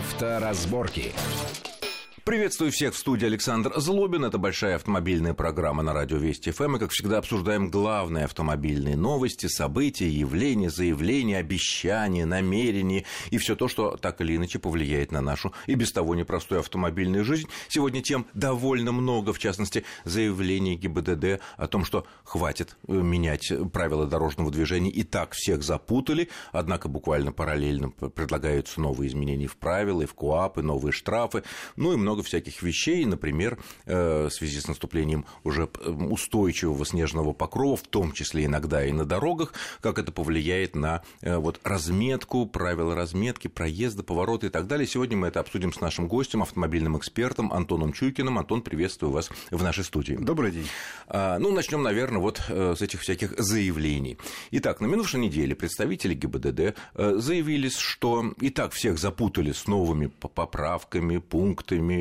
Авторазборки. Приветствую всех в студии Александр Злобин. Это большая автомобильная программа на радио Вести ФМ. И, как всегда, обсуждаем главные автомобильные новости, события, явления, заявления, обещания, намерения и все то, что так или иначе повлияет на нашу и без того непростую автомобильную жизнь. Сегодня тем довольно много, в частности, заявлений ГИБДД о том, что хватит э, менять правила дорожного движения. И так всех запутали. Однако буквально параллельно предлагаются новые изменения в правила, и в КОАП, и новые штрафы. Ну и много много всяких вещей, например, э, в связи с наступлением уже устойчивого снежного покрова, в том числе иногда и на дорогах, как это повлияет на э, вот, разметку, правила разметки, проезда, повороты и так далее. Сегодня мы это обсудим с нашим гостем, автомобильным экспертом Антоном Чуйкиным. Антон, приветствую вас в нашей студии. Добрый день. А, ну, начнем, наверное, вот э, с этих всяких заявлений. Итак, на минувшей неделе представители ГИБДД заявили, что и так всех запутали с новыми поправками, пунктами,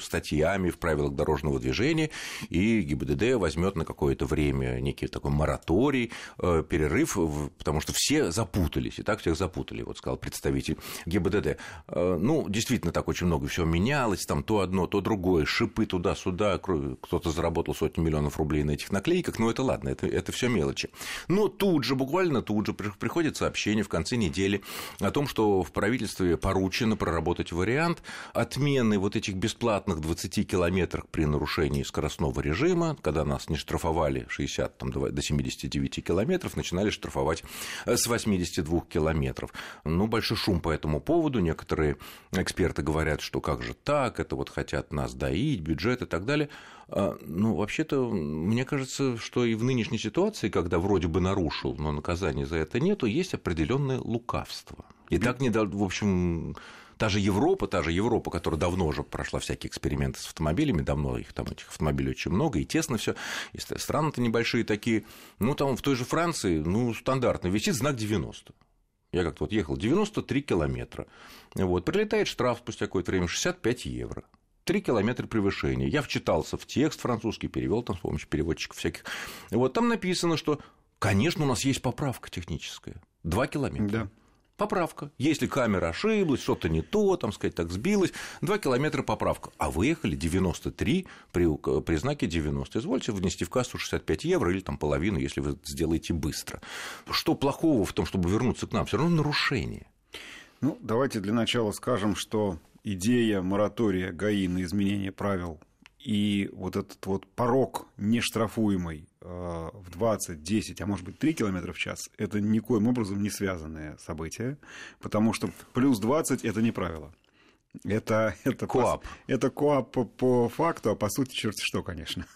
статьями в правилах дорожного движения, и ГИБДД возьмет на какое-то время некий такой мораторий, э, перерыв, потому что все запутались, и так всех запутали, вот сказал представитель ГИБДД. Э, ну, действительно, так очень много всего менялось, там то одно, то другое, шипы туда-сюда, кто-то заработал сотни миллионов рублей на этих наклейках, но это ладно, это, это все мелочи. Но тут же, буквально тут же приходит сообщение в конце недели о том, что в правительстве поручено проработать вариант отмены вот этих бесплатных 20 километрах при нарушении скоростного режима, когда нас не штрафовали 60 там, до 79 километров, начинали штрафовать э, с 82 километров. Ну, большой шум по этому поводу. Некоторые эксперты говорят, что как же так, это вот хотят нас доить, бюджет и так далее. А, ну, вообще-то, мне кажется, что и в нынешней ситуации, когда вроде бы нарушил, но наказания за это нету, есть определенное лукавство. И так не в общем, Та же Европа, та же Европа, которая давно уже прошла всякие эксперименты с автомобилями, давно их там этих автомобилей очень много, и тесно все, и страны-то небольшие такие. Ну, там в той же Франции, ну, стандартно висит знак 90. Я как-то вот ехал 93 километра. Вот, прилетает штраф спустя какое-то время 65 евро. 3 километра превышения. Я вчитался в текст французский, перевел там с помощью переводчиков всяких. Вот там написано, что, конечно, у нас есть поправка техническая. 2 километра. Да. Поправка. Если камера ошиблась, что-то не то, там сказать, так сбилась, 2 километра поправка. А выехали 93 при, при знаке 90. Извольте внести в кассу 65 евро или там половину, если вы сделаете быстро. Что плохого в том, чтобы вернуться к нам? Все равно нарушение. Ну, давайте для начала скажем, что идея моратория ГАИ на изменение правил и вот этот вот порог нештрафуемый в 20, 10, а может быть 3 км в час, это никоим образом не связанное событие, потому что плюс 20 это не правило. Это, это, КОАП. По, это КОАП по, по факту, а по сути черти что, конечно.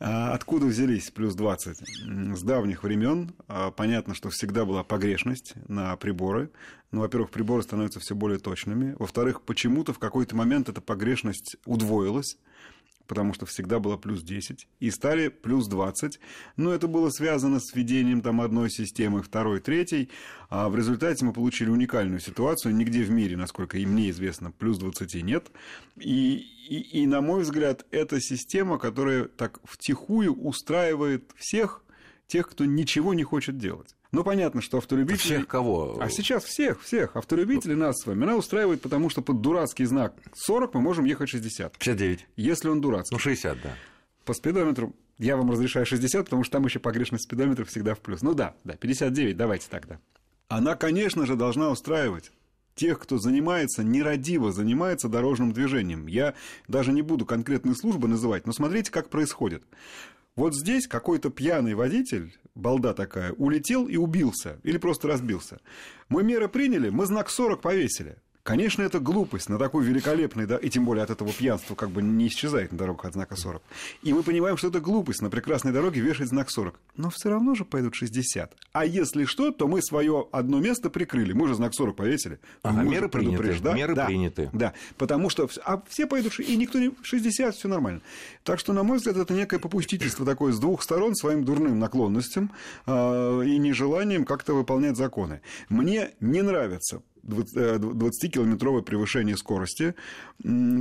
А откуда взялись плюс 20? С давних времен а, понятно, что всегда была погрешность на приборы. Ну, во-первых, приборы становятся все более точными. Во-вторых, почему-то в какой-то момент эта погрешность удвоилась потому что всегда было плюс 10, и стали плюс 20. Но это было связано с введением там одной системы, второй, третьей. А в результате мы получили уникальную ситуацию. Нигде в мире, насколько и мне известно, плюс 20 нет. И, и, и на мой взгляд, это система, которая так втихую устраивает всех тех, кто ничего не хочет делать. Ну, понятно, что автолюбители... Всех кого? А сейчас всех, всех. Автолюбители нас с вами. Она устраивает, потому что под дурацкий знак 40 мы можем ехать 60. 59. Если он дурацкий. Ну, 60, да. По спидометру я вам разрешаю 60, потому что там еще погрешность спидометра всегда в плюс. Ну да, да, 59, давайте тогда. Она, конечно же, должна устраивать тех, кто занимается, нерадиво занимается дорожным движением. Я даже не буду конкретные службы называть, но смотрите, как происходит. Вот здесь какой-то пьяный водитель, балда такая, улетел и убился, или просто разбился. Мы меры приняли, мы знак 40 повесили. Конечно, это глупость на такой великолепный, да, и тем более от этого пьянства как бы не исчезает на дорогах от знака 40. И мы понимаем, что это глупость на прекрасной дороге вешать знак 40. Но все равно же пойдут 60. А если что, то мы свое одно место прикрыли. Мы же знак 40 повесили. Ага, меры приняты. Меры да, приняты. Да, потому что а все пойдут, и никто не 60, все нормально. Так что, на мой взгляд, это некое попустительство такое с двух сторон своим дурным наклонностям э, и нежеланием как-то выполнять законы. Мне не нравится 20-километровое превышение скорости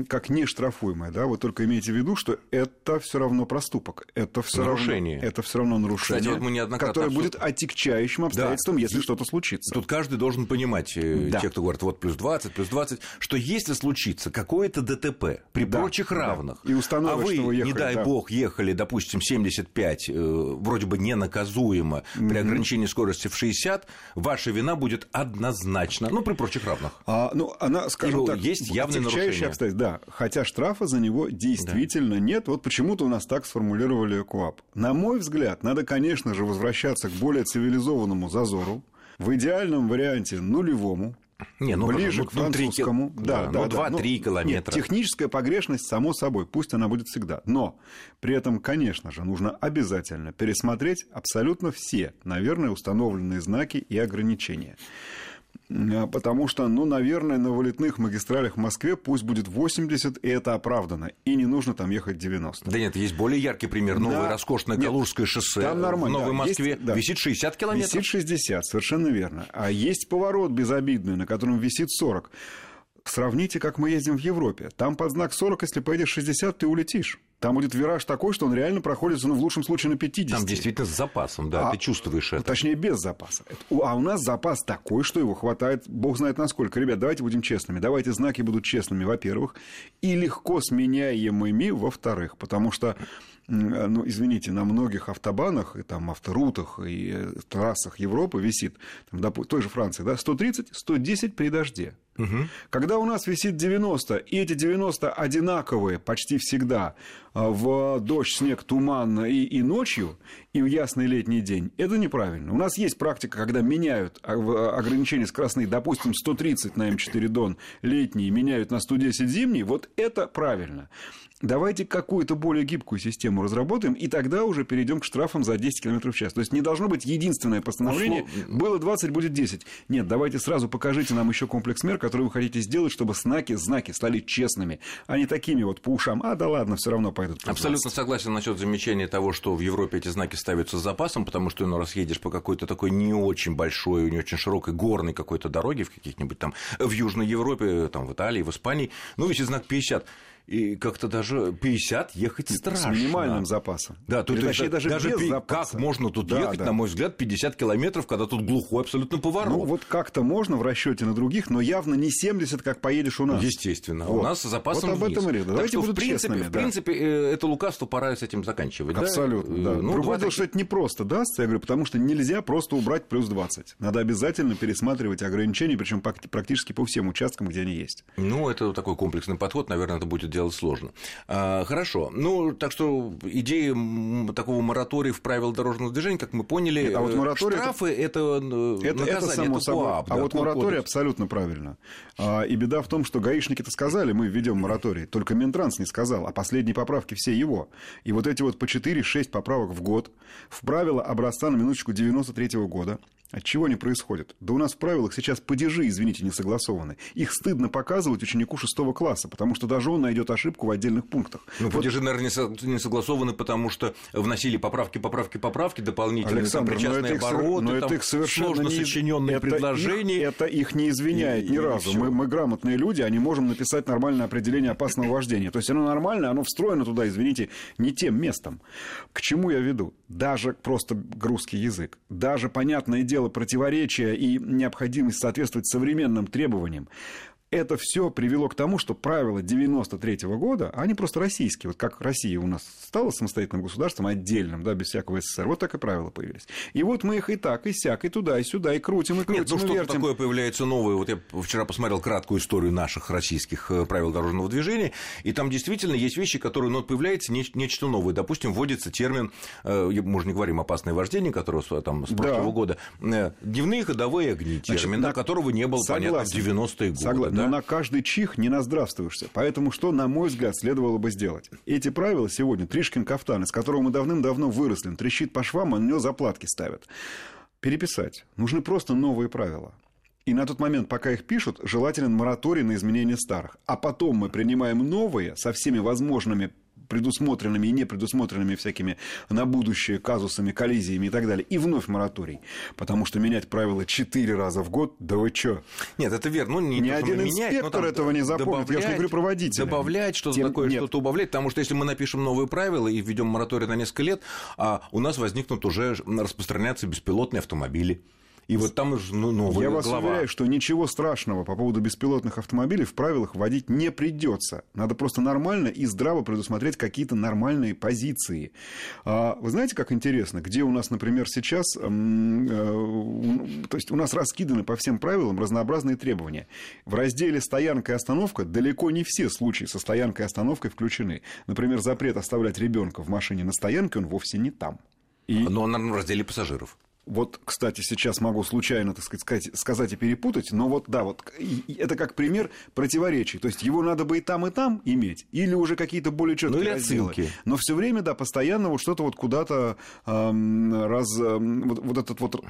как не штрафуемое. Да? Вот только имейте в виду, что это все равно проступок. Это все нарушение. Равно, это все равно нарушение, Кстати, вот мы неоднократно которое будет отягчающим обстоятельством, да. если И что-то случится. Тут каждый должен понимать, да. те, кто говорит, вот плюс 20, плюс 20, что если случится какое-то ДТП при да. прочих равных, да. И а вы, что вы ехали, не дай да. бог, ехали, допустим, 75, э, вроде бы ненаказуемо mm-hmm. при ограничении скорости в 60, ваша вина будет однозначно, ну, при прочих равных. А, ну, она, скажем так, есть явные нарушения. обстоятельства, да, хотя штрафа за него действительно да. нет, вот почему-то у нас так сформулировали КОАП. На мой взгляд, надо, конечно же, возвращаться к более цивилизованному зазору, в идеальном варианте нулевому, не, ну, ближе ну, к французскому. Ну, да, да, ну, да, 2-3 ну, километра. Нет, техническая погрешность, само собой, пусть она будет всегда. Но при этом, конечно же, нужно обязательно пересмотреть абсолютно все, наверное, установленные знаки и ограничения. А, потому что, ну, наверное, на вылетных магистралях в Москве пусть будет 80, и это оправдано. И не нужно там ехать 90. Да нет, есть более яркий пример. Новое да. роскошное нет, Калужское шоссе там нормально, в Новой да, Москве есть, да. висит 60 километров. Висит 60, совершенно верно. А есть поворот безобидный, на котором висит 40. Сравните, как мы ездим в Европе. Там под знак 40, если поедешь 60, ты улетишь. Там будет вираж такой, что он реально проходит, ну, в лучшем случае, на 50. Там действительно с запасом, да, а, ты чувствуешь это. Точнее, без запаса. А у нас запас такой, что его хватает, бог знает насколько. Ребят, давайте будем честными. Давайте знаки будут честными, во-первых, и легко сменяемыми, во-вторых. Потому что ну, извините, на многих автобанах, и там авторутах, и э, трассах Европы висит, там, допустим, той же Франции, да, 130, 110 при дожде. Угу. Когда у нас висит 90, и эти 90 одинаковые почти всегда а, в дождь, снег, туман и, и ночью, и в ясный летний день, это неправильно. У нас есть практика, когда меняют а, а, ограничения скоростные, допустим, 130 на М4 Дон летний, меняют на 110 зимний, вот это правильно. Давайте какую-то более гибкую систему разработаем, и тогда уже перейдем к штрафам за 10 км в час. То есть не должно быть единственное постановление, было 20, будет 10. Нет, давайте сразу покажите нам еще комплекс мер, который вы хотите сделать, чтобы знаки, знаки стали честными, а не такими вот по ушам. А, да ладно, все равно пойдут. Абсолютно согласен насчет замечания того, что в Европе эти знаки ставятся с запасом, потому что ну, раз едешь по какой-то такой не очень большой, не очень широкой горной какой-то дороге в каких-нибудь там в Южной Европе, там в Италии, в Испании, ну, висит знак 50 и как-то даже 50 ехать страшно. С минимальным запасом. Да, тут точнее, даже, даже без запаса. Как можно тут да, ехать, да. на мой взгляд, 50 километров, когда тут глухой абсолютно поворот? Ну, вот как-то можно в расчете на других, но явно не 70, как поедешь у нас. Естественно. Вот. У нас с запасом Вот об вниз. этом и речь. Давайте так что, в принципе, честными, в принципе э, это лукавство пора с этим заканчивать. Абсолютно, да. да. Ну, Другое дело, что это не просто дастся, я говорю, потому что нельзя просто убрать плюс 20. Надо обязательно пересматривать ограничения, причем практически по всем участкам, где они есть. Ну, это такой комплексный подход, наверное, это будет делать сложно. А, хорошо. Ну, так что идея такого моратория в правила дорожного движения, как мы поняли, Нет, а вот мораторий штрафы это, это, это, это само это собой. КОАП, а да, вот мораторий абсолютно правильно. А, и беда в том, что гаишники-то сказали, мы введем мораторий, только Минтранс не сказал, а последние поправки все его. И вот эти вот по 4-6 поправок в год в правила образца на минуточку 93 -го года от чего они происходят? Да у нас в правилах сейчас падежи, извините, не согласованы. Их стыдно показывать ученику шестого класса, потому что даже он найдет ошибку в отдельных пунктах. Ну, вот... падежи, наверное, не согласованы, потому что вносили поправки, поправки, поправки, дополнительные Александр, причастные но обороты, но это их совершенно сложно не... сочиненные это предложения. Их, это их не извиняет и, ни и разу. Мы, мы грамотные люди, они можем написать нормальное определение опасного вождения. То есть оно нормальное, оно встроено туда, извините, не тем местом. К чему я веду? Даже просто русский язык, даже, понятное дело, противоречие наличие и необходимость соответствовать современным требованиям это все привело к тому, что правила 93 -го года, они просто российские. Вот как Россия у нас стала самостоятельным государством, отдельным, да, без всякого СССР, вот так и правила появились. И вот мы их и так, и сяк, и туда, и сюда, и крутим, и крутим, Нет, ну что вертим. такое появляется новое. Вот я вчера посмотрел краткую историю наших российских э, правил дорожного движения, и там действительно есть вещи, которые, ну, появляется нечто новое. Допустим, вводится термин, э, мы же не говорим опасное вождение, которого там с прошлого да. года, э, дневные ходовые огни, термин, Значит, на... которого не было, Согласен. понятно, в 90-е годы. Согласен. Но на каждый чих не наздравствуешься. Поэтому что, на мой взгляд, следовало бы сделать? Эти правила сегодня Тришкин кафтан, из которого мы давным-давно выросли, он трещит по швам, а на него заплатки ставят. Переписать. Нужны просто новые правила. И на тот момент, пока их пишут, желателен мораторий на изменение старых. А потом мы принимаем новые со всеми возможными предусмотренными и непредусмотренными всякими на будущее казусами, коллизиями и так далее. И вновь мораторий. Потому что менять правила четыре раза в год, да вы чё? Нет, это верно. Ну, не Ни один менять, но инспектор там этого не запомнит. Я же не говорю про водителя. Добавлять что-то Тем- такое, что-то убавлять, потому что если мы напишем новые правила и введем мораторий на несколько лет, а у нас возникнут уже распространяться беспилотные автомобили. И вот там уже ну, новая Я вас глава. уверяю, что ничего страшного по поводу беспилотных автомобилей в правилах вводить не придется. Надо просто нормально и здраво предусмотреть какие-то нормальные позиции. А Вы знаете, как интересно, где у нас, например, сейчас, э, то есть у нас раскиданы по всем правилам разнообразные требования. В разделе «Стоянка и остановка» далеко не все случаи со стоянкой и остановкой включены. Например, запрет оставлять ребенка в машине на стоянке, он вовсе не там. И Но он в разделе пассажиров. Вот, кстати, сейчас могу случайно, так сказать, сказать, и перепутать, но вот да, вот это как пример противоречий. То есть его надо бы и там, и там иметь, или уже какие-то более четкие Ну, или разделы. отсылки. Но все время, да, постоянно вот что-то вот куда-то эм, раз, эм, вот, вот этот вот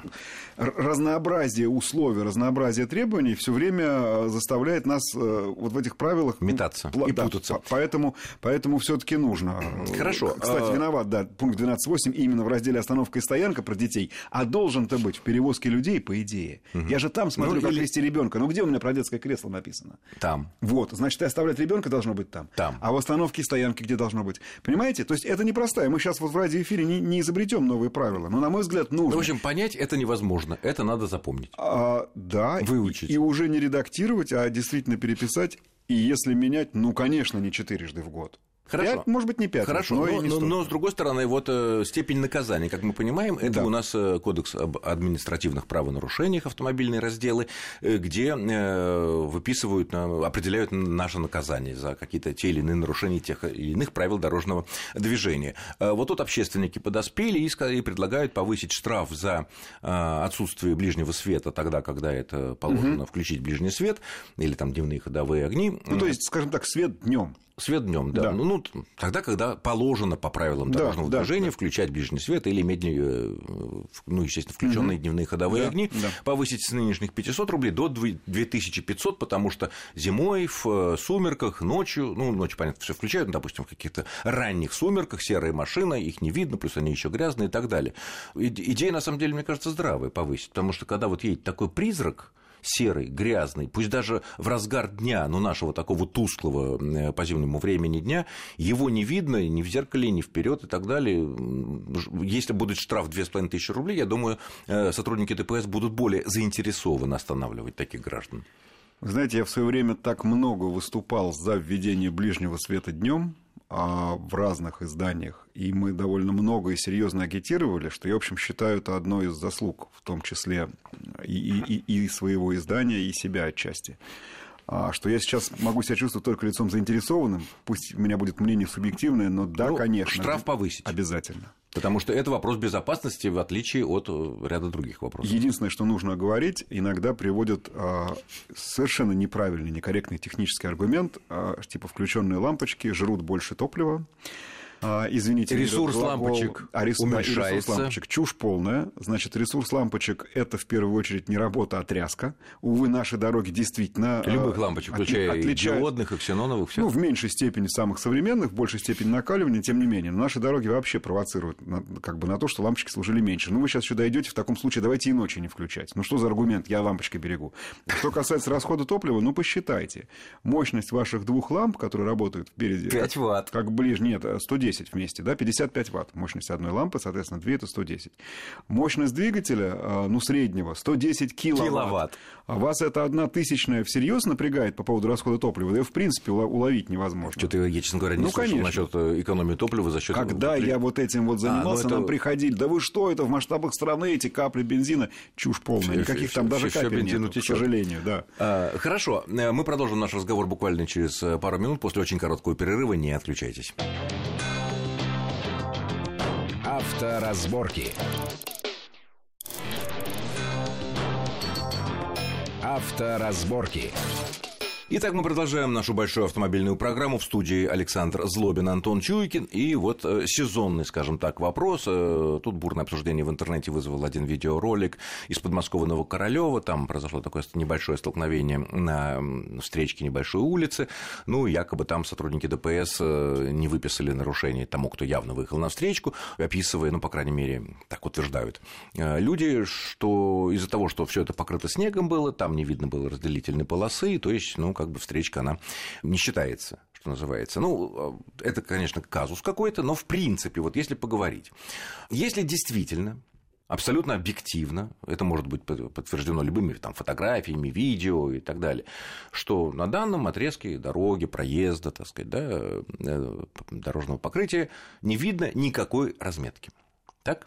разнообразие условий, разнообразие требований все время э, заставляет нас э, вот в этих правилах Метаться пла- и да, путаться. по- Поэтому, поэтому все-таки нужно. Хорошо. Кстати, А- виноват, да, пункт 12.8 именно в разделе остановка и стоянка про детей. А должен-то быть в перевозке людей, по идее. Я же там смотрю, Ну, как или- вести ребенка. Ну где у меня про детское кресло написано? Там. Вот, значит, и оставлять ребенка должно быть там. Там. А в остановке и стоянке где должно быть? Понимаете? То есть это непростая. Мы сейчас вот в радиоэфире не, не изобретем новые правила. Но, на мой взгляд, нужно. Ну, в общем, понять это невозможно. Это надо запомнить. А, да, Выучить. И, и уже не редактировать, а действительно переписать. И если менять, ну, конечно, не четырежды в год. Хорошо. Пять, может быть, не пять. Хорошо, но, но, но- но, с другой стороны, вот э, степень наказания, как мы понимаем, это Да. у нас э, кодекс об административных правонарушениях, автомобильные разделы, э, где выписывают, определяют наше наказание за какие-то те или иные нарушения тех или иных правил дорожного движения. Вот тут общественники подоспели и предлагают повысить штраф за отсутствие ближнего света тогда, когда это положено включить ближний свет или там дневные ходовые огни. Ну, то есть, скажем так, свет днем. Свет днем, да. Да. Ну, ну, тогда, когда положено по правилам Да, дорожного да, движения включать ближний свет или иметь, э, ну, естественно, включенные дневные ходовые Да, огни, да. повысить с нынешних 500 рублей до 2500, потому что зимой, в э, сумерках, ночью, ну, ночью, понятно, все включают, ну, допустим, в каких-то ранних сумерках, серая машина, их не видно, плюс они еще грязные и так далее. Идея, на самом деле, мне кажется, здравая повысить, потому что когда вот едет такой призрак, серый, грязный, пусть даже в разгар дня, но нашего такого тусклого э, по зимнему времени дня, его не видно ни в зеркале, ни вперед и так далее. Если будет штраф 2500 рублей, я думаю, э, сотрудники ДПС будут более заинтересованы останавливать таких граждан. Знаете, я в свое время так много выступал за введение ближнего света днем в разных изданиях, и мы довольно много и серьезно агитировали, что я, в общем, считаю это одной из заслуг, в том числе и, и- и своего издания, и себя отчасти. А, Что я сейчас могу себя чувствовать только лицом заинтересованным, пусть у меня будет мнение субъективное, но да, Ну, конечно. штраф повысить. Обязательно. Потому что это вопрос безопасности, в отличие от э, ряда других вопросов. Единственное, что нужно говорить, иногда приводят а, совершенно неправильный, некорректный технический аргумент, а, типа включенные лампочки жрут больше топлива. А, извините, Ресурс глагол- лампочек а, и ресурс уменьшается. лампочек чушь полная. Значит, ресурс лампочек это в первую очередь не работа, а тряска. Увы, наши дороги действительно а, Любых лампочек, отли- включая и отличают- диодных, и ксеноновых, все. ну, в меньшей степени самых современных, в большей степени накаливания, тем не менее. Но наши дороги вообще провоцируют на, как бы на то, что лампочки служили меньше. Ну, вы сейчас сюда идете, в таком случае давайте и ночи не включать. Ну, что за аргумент? Я лампочкой берегу. Что касается расхода топлива, ну, посчитайте. Мощность ваших двух ламп, которые работают впереди... 5 как- ватт. Как ближе, нет, 110 вместе, да, 55 ватт. Мощность одной лампы, соответственно, 2 это 110. Мощность двигателя, э, ну, среднего, 110 киловатт. Киловатт. А вас это одна тысячная всерьез напрягает по поводу расхода топлива? Да в принципе, уловить невозможно. Что-то я, честно говоря, не Ну, слышал конечно. насчет э, экономии топлива за счет. Когда я вот этим вот занимался, А, ну это- нам приходили, да вы что, это в масштабах страны эти капли бензина, чушь полная, никаких всё- там даже всё капель нет, к сожалению, да. А, Хорошо, Э, мы продолжим наш разговор буквально через пару минут после очень короткого перерыва. Не отключайтесь. Авторазборки. Авторазборки. Итак, мы продолжаем нашу большую автомобильную программу. В студии Александр Злобин, Антон Чуйкин. И вот э, сезонный, скажем так, вопрос. Э, тут бурное обсуждение в интернете вызвал один видеоролик из подмосковного Королева. Там произошло такое небольшое столкновение на встречке небольшой улицы. Ну, якобы там сотрудники ДПС э, не выписали нарушений тому, кто явно выехал на встречку, описывая, ну, по крайней мере, так утверждают люди, что из-за того, что все это покрыто снегом было, там не видно было разделительной полосы, то есть, ну, как бы встречка, она не считается что называется. Ну, это, конечно, казус какой-то, но в принципе, вот если поговорить, если действительно абсолютно объективно, это может быть подтверждено любыми там, фотографиями, видео и так далее, что на данном отрезке дороги, проезда, так сказать, да, э, дорожного покрытия не видно никакой разметки. Так?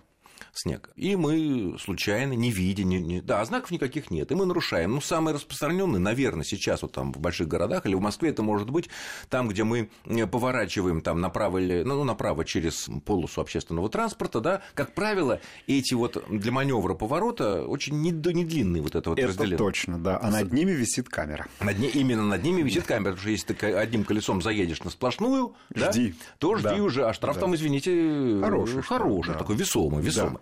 Снег. И мы случайно, не видя, не, не, да, знаков никаких нет, и мы нарушаем. Ну, самый распространенный, наверное, сейчас вот там в больших городах или в Москве это может быть там, где мы э, поворачиваем там направо или, ну, направо через полосу общественного транспорта, да, как правило, эти вот для маневра поворота очень не, не длинные вот это вот это разделение. точно, да, а над ними висит камера. Над, именно над ними висит камера, потому что если ты одним колесом заедешь на сплошную, жди. Да, то жди да. уже, а штраф да. там, извините, хороший, хороший да. такой весомый, весомый. Да.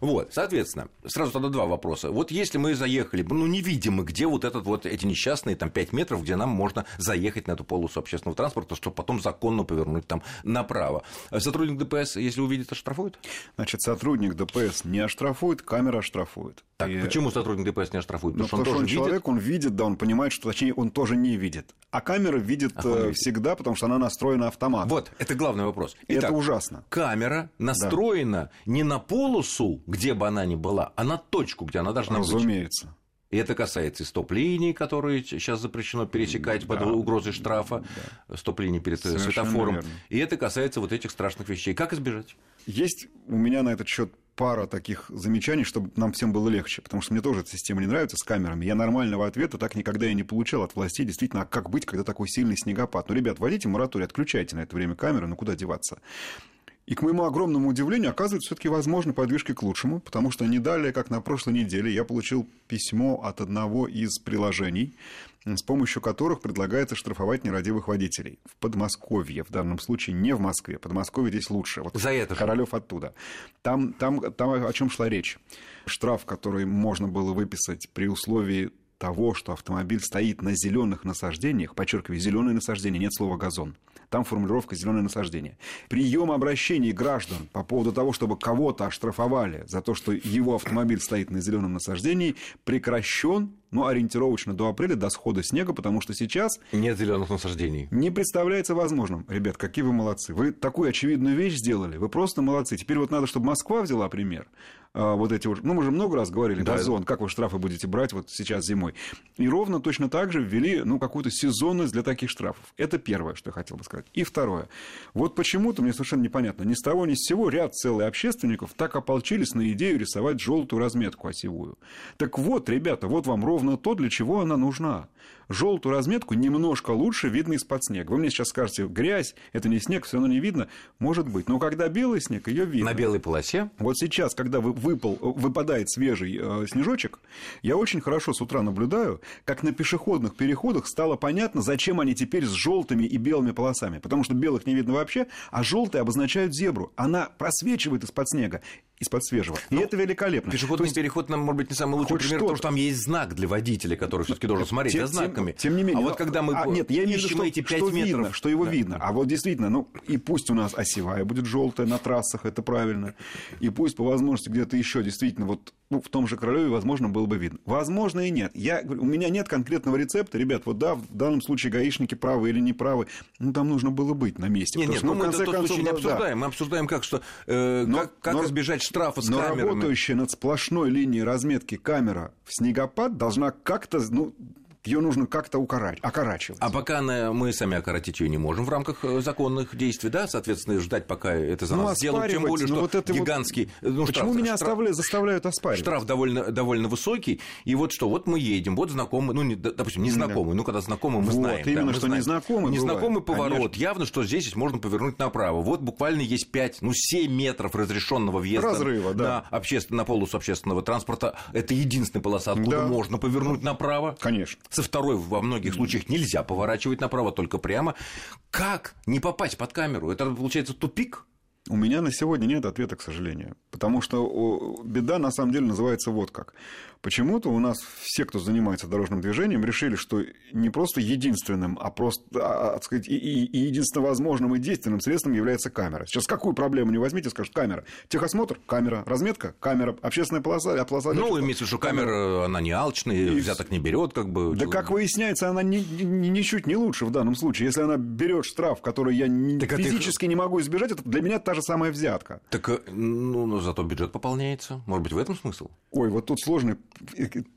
Вот, соответственно, сразу тогда два вопроса. Вот если мы заехали, ну, не видим мы, где вот этот вот эти несчастные там 5 метров, где нам можно заехать на эту полосу общественного транспорта, чтобы потом законно повернуть там направо. Сотрудник ДПС, если увидит, оштрафует? Значит, сотрудник ДПС не оштрафует, камера оштрафует. Так, и... почему сотрудник ДПС не оштрафует? Потому, ну, потому что он, он человек, он видит, да, он понимает, что, точнее, он тоже не видит. А камера видит а э, видит. всегда, потому что она настроена автоматом. Вот, это главный вопрос. Итак, это ужасно. Камера настроена да. не на полосу, где бы она ни была, а на точку, где она должна быть. Разумеется. И это касается и стоп-линий, которые сейчас запрещено пересекать да, под угрозой штрафа, да. стоп-линии перед Совершенно светофором. Верно. И это касается вот этих страшных вещей. Как избежать? Есть у меня на этот счет пара таких замечаний, чтобы нам всем было легче, потому что мне тоже эта система не нравится с камерами. Я нормального ответа так никогда и не получал от властей. Действительно, а как быть, когда такой сильный снегопад? Ну, ребят, вводите мораторий, отключайте на это время камеры, ну куда деваться? И к моему огромному удивлению, оказывается, все-таки возможны подвижки к лучшему, потому что не далее, как на прошлой неделе, я получил письмо от одного из приложений, с помощью которых предлагается штрафовать нерадивых водителей. В Подмосковье, в данном случае не в Москве. Подмосковье здесь лучше. Вот За это Королёв оттуда. Там, там, там о чем шла речь. Штраф, который можно было выписать при условии того, что автомобиль стоит на зеленых насаждениях, подчеркиваю, зеленые насаждения, нет слова газон. Там формулировка зеленое насаждение. Прием обращений граждан по поводу того, чтобы кого-то оштрафовали за то, что его автомобиль стоит на зеленом насаждении, прекращен ну, ориентировочно до апреля, до схода снега, потому что сейчас... Нет зеленых насаждений. Не представляется возможным. Ребят, какие вы молодцы. Вы такую очевидную вещь сделали. Вы просто молодцы. Теперь вот надо, чтобы Москва взяла пример. А, вот эти вот... Ну, мы же много раз говорили, да. газон, как вы штрафы будете брать вот сейчас зимой. И ровно точно так же ввели, ну, какую-то сезонность для таких штрафов. Это первое, что я хотел бы сказать. И второе. Вот почему-то, мне совершенно непонятно, ни с того ни с сего ряд целых общественников так ополчились на идею рисовать желтую разметку осевую. Так вот, ребята, вот вам ровно то, для чего она нужна. Желтую разметку немножко лучше видно из-под снега. Вы мне сейчас скажете, грязь, это не снег, все равно не видно. Может быть. Но когда белый снег, ее видно. На белой полосе? Вот сейчас, когда выпал, выпадает свежий э, снежочек, я очень хорошо с утра наблюдаю, как на пешеходных переходах стало понятно, зачем они теперь с желтыми и белыми полосами. Потому что белых не видно вообще, а желтые обозначают зебру. Она просвечивает из-под снега из-под свежего. И ну, это великолепно. Пешеходный есть, переход, нам, может быть, не самый лучший пример, потому что там есть знак для водителя, который все-таки должен смотреть тем, за знаками. Тем, тем не менее. А вот когда мы а, нет, я имею в виду, что, эти 5 что метров... видно, что его да. видно. А вот действительно, ну и пусть у нас осевая будет желтая на трассах, это правильно. И пусть по возможности где-то еще действительно вот ну, в том же Королеве, возможно, было бы видно. Возможно и нет. Я, у меня нет конкретного рецепта. Ребят, вот да, в данном случае гаишники правы или не правы. Ну, там нужно было быть на месте. Нет, нет, что, ну, мы это тот случай не обсуждаем. Да. Мы обсуждаем, как, что, э, но, как, как но, избежать штрафа с но камерами. работающая над сплошной линией разметки камера в снегопад должна как-то, ну, ее нужно как-то укорачивать, окорачивать. А пока мы сами окоротить ее не можем в рамках э, законных действий, да, соответственно, ждать, пока это за ну, нас сделают, тем более, ну, что вот это гигантский... Вот... Ну, Почему штраф, меня штраф, заставляют оспаривать? Штраф довольно, довольно высокий, и вот что, вот мы едем, вот знакомый, ну, не, допустим, незнакомый, да. ну, когда знакомый, мы вот, знаем. именно, да, что знаем. незнакомый Незнакомый бывает, поворот, конечно. явно, что здесь можно повернуть направо. Вот буквально есть 5, ну, 7 метров разрешенного въезда Разрыва, да. на, обществен... на полосу общественного транспорта. Это единственная полоса, откуда да. можно повернуть направо. Конечно. Со второй во многих случаях нельзя поворачивать направо, только прямо. Как не попасть под камеру? Это получается тупик? У меня на сегодня нет ответа, к сожалению. Потому что беда на самом деле называется вот как. Почему-то у нас все, кто занимается дорожным движением, решили, что не просто единственным, а просто, а, так сказать, и, и, и единственно возможным и действенным средством является камера. Сейчас какую проблему не возьмите, скажут камера. Техосмотр – камера. Разметка – камера. Общественная полоса – полоса Ну, имеется в виду, камера, она не алчная, и... взяток не берет, как бы. Да, как выясняется, она ни, ни, ничуть не лучше в данном случае. Если она берет штраф, который я не, физически ты... не могу избежать, это для меня та же самая взятка. Так, э, ну, но зато бюджет пополняется. Может быть, в этом смысл? Ой, вот тут сложный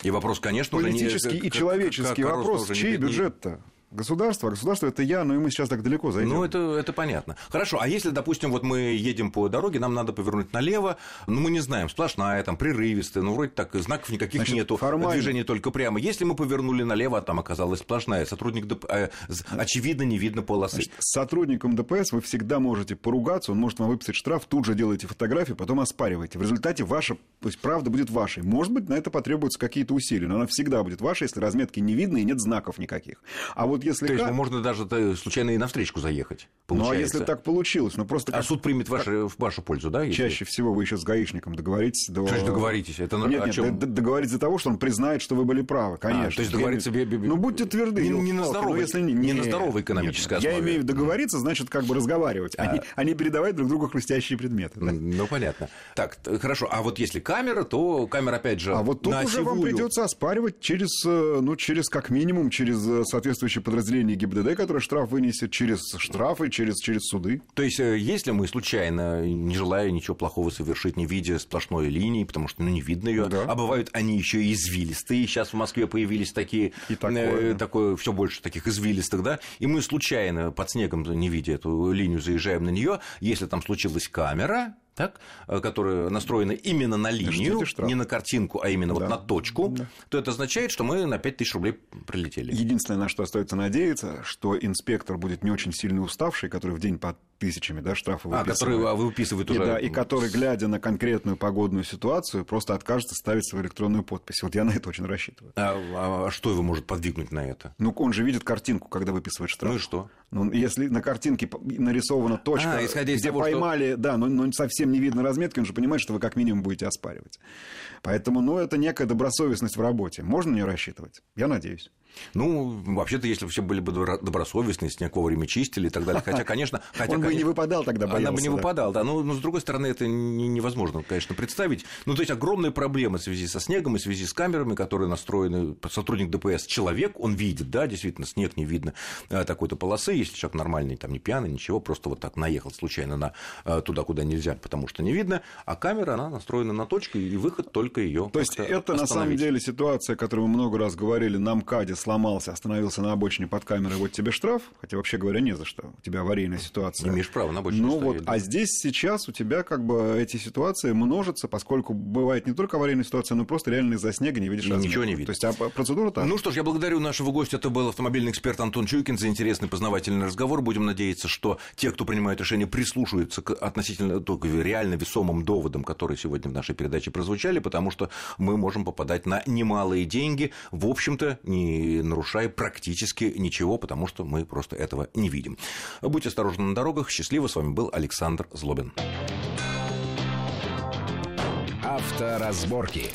и вопрос, конечно, политический не, и человеческий как, вопрос, чей бюджет-то? Государство, а государство это я, но и мы сейчас так далеко зайдем. Ну, это, это понятно. Хорошо, а если, допустим, вот мы едем по дороге, нам надо повернуть налево, ну, мы не знаем, сплошная, там, прерывистая, ну, вроде так, знаков никаких Значит, нету, формально... движение только прямо. Если мы повернули налево, а там оказалась сплошная, сотрудник ДПС, э, очевидно, не видно полосы. Значит, с сотрудником ДПС вы всегда можете поругаться, он может вам выписать штраф, тут же делаете фотографию, потом оспариваете. В результате ваша, то есть правда будет вашей. Может быть, на это потребуются какие-то усилия, но она всегда будет ваша, если разметки не видно и нет знаков никаких. А вот если... То есть, можно можно даже случайно и навстречку заехать. Получается. Ну, а если так получилось? Ну, просто как... А суд примет ваши, в вашу пользу, да? Если... Чаще всего вы еще с гаишником договоритесь. До... Что ж договоритесь? Это нет, нет, чем... договоритесь за того, что он признает, что вы были правы, конечно. А, то есть договориться... Ну, будьте тверды. Не, не, на, здоровой, ну, если... не, не на здоровой экономической основе. Я имею в виду договориться, значит, как бы разговаривать, а, а, а не передавать друг другу хрустящие предметы. Да? Ну, понятно. Так, хорошо. А вот если камера, то камера, опять же, А вот тут уже вам придется оспаривать через, э, ну, через как минимум, через э, соответствующее подразделение ГИБДД, которое штраф вынесет через штрафы, через, через суды. То есть, э, если мы случайно, не желая ничего плохого совершить, не видя сплошной линии, потому что ну, не видно ее, да. а бывают они еще и извилистые. Сейчас в Москве появились такие, и такое, э, такое все больше таких извилистых, да, и мы случайно под снегом, не видя эту линию, заезжаем на нее, если там случилась камера, так, э, которая настроена именно на линию, не на картинку, а именно да. вот на точку, да. то это означает, что мы на 5000 рублей прилетели. Единственное, на что остается надеяться, что инспектор будет не очень сильно уставший, который в день по тысячами да, штрафов а. А, которые выписывают уже. И, да, и который, глядя на конкретную погодную ситуацию, просто откажется ставить свою электронную подпись. Вот я на это очень рассчитываю. А, а что его может подвигнуть на это? Ну, он же видит картинку, когда выписывает штраф. Ну и что? Ну, если на картинке нарисована точка, а, исходя из где того, поймали, что... да, но, но совсем не видно разметки, он же понимает, что вы как минимум будете оспаривать. Поэтому, ну, это некая добросовестность в работе. Можно не рассчитывать? Я надеюсь. Ну, вообще-то, если все были бы добросовестны, снег вовремя чистили и так далее. Хотя, конечно... Хотя, Он бы не выпадал тогда, боялся, Она бы не выпадала, да. Но, но, с другой стороны, это невозможно, конечно, представить. Ну, то есть, огромные проблемы в связи со снегом и в связи с камерами, которые настроены. Сотрудник ДПС человек, он видит, да, действительно, снег не видно э, такой-то полосы. Если человек нормальный, там, не пьяный, ничего, просто вот так наехал случайно на э, туда, куда нельзя, потому что не видно. А камера, она настроена на точку, и выход только ее. То есть, это на самом деле ситуация, которую мы много раз говорили на МКАДе сломался, остановился на обочине под камерой, вот тебе штраф, хотя вообще говоря не за что, у тебя аварийная ситуация. Не имеешь права на обочине ну, вот, да. А здесь сейчас у тебя как бы эти ситуации множатся, поскольку бывает не только аварийная ситуация, но просто реально из-за снега не видишь. Ничего не видно. То есть а процедура так. Ну что ж, я благодарю нашего гостя, это был автомобильный эксперт Антон Чуйкин за интересный познавательный разговор. Будем надеяться, что те, кто принимает решение, прислушаются к относительно только реально весомым доводам, которые сегодня в нашей передаче прозвучали, потому что мы можем попадать на немалые деньги, в общем-то, нарушая практически ничего, потому что мы просто этого не видим. Будьте осторожны на дорогах. Счастливо. С вами был Александр Злобин. Авторазборки.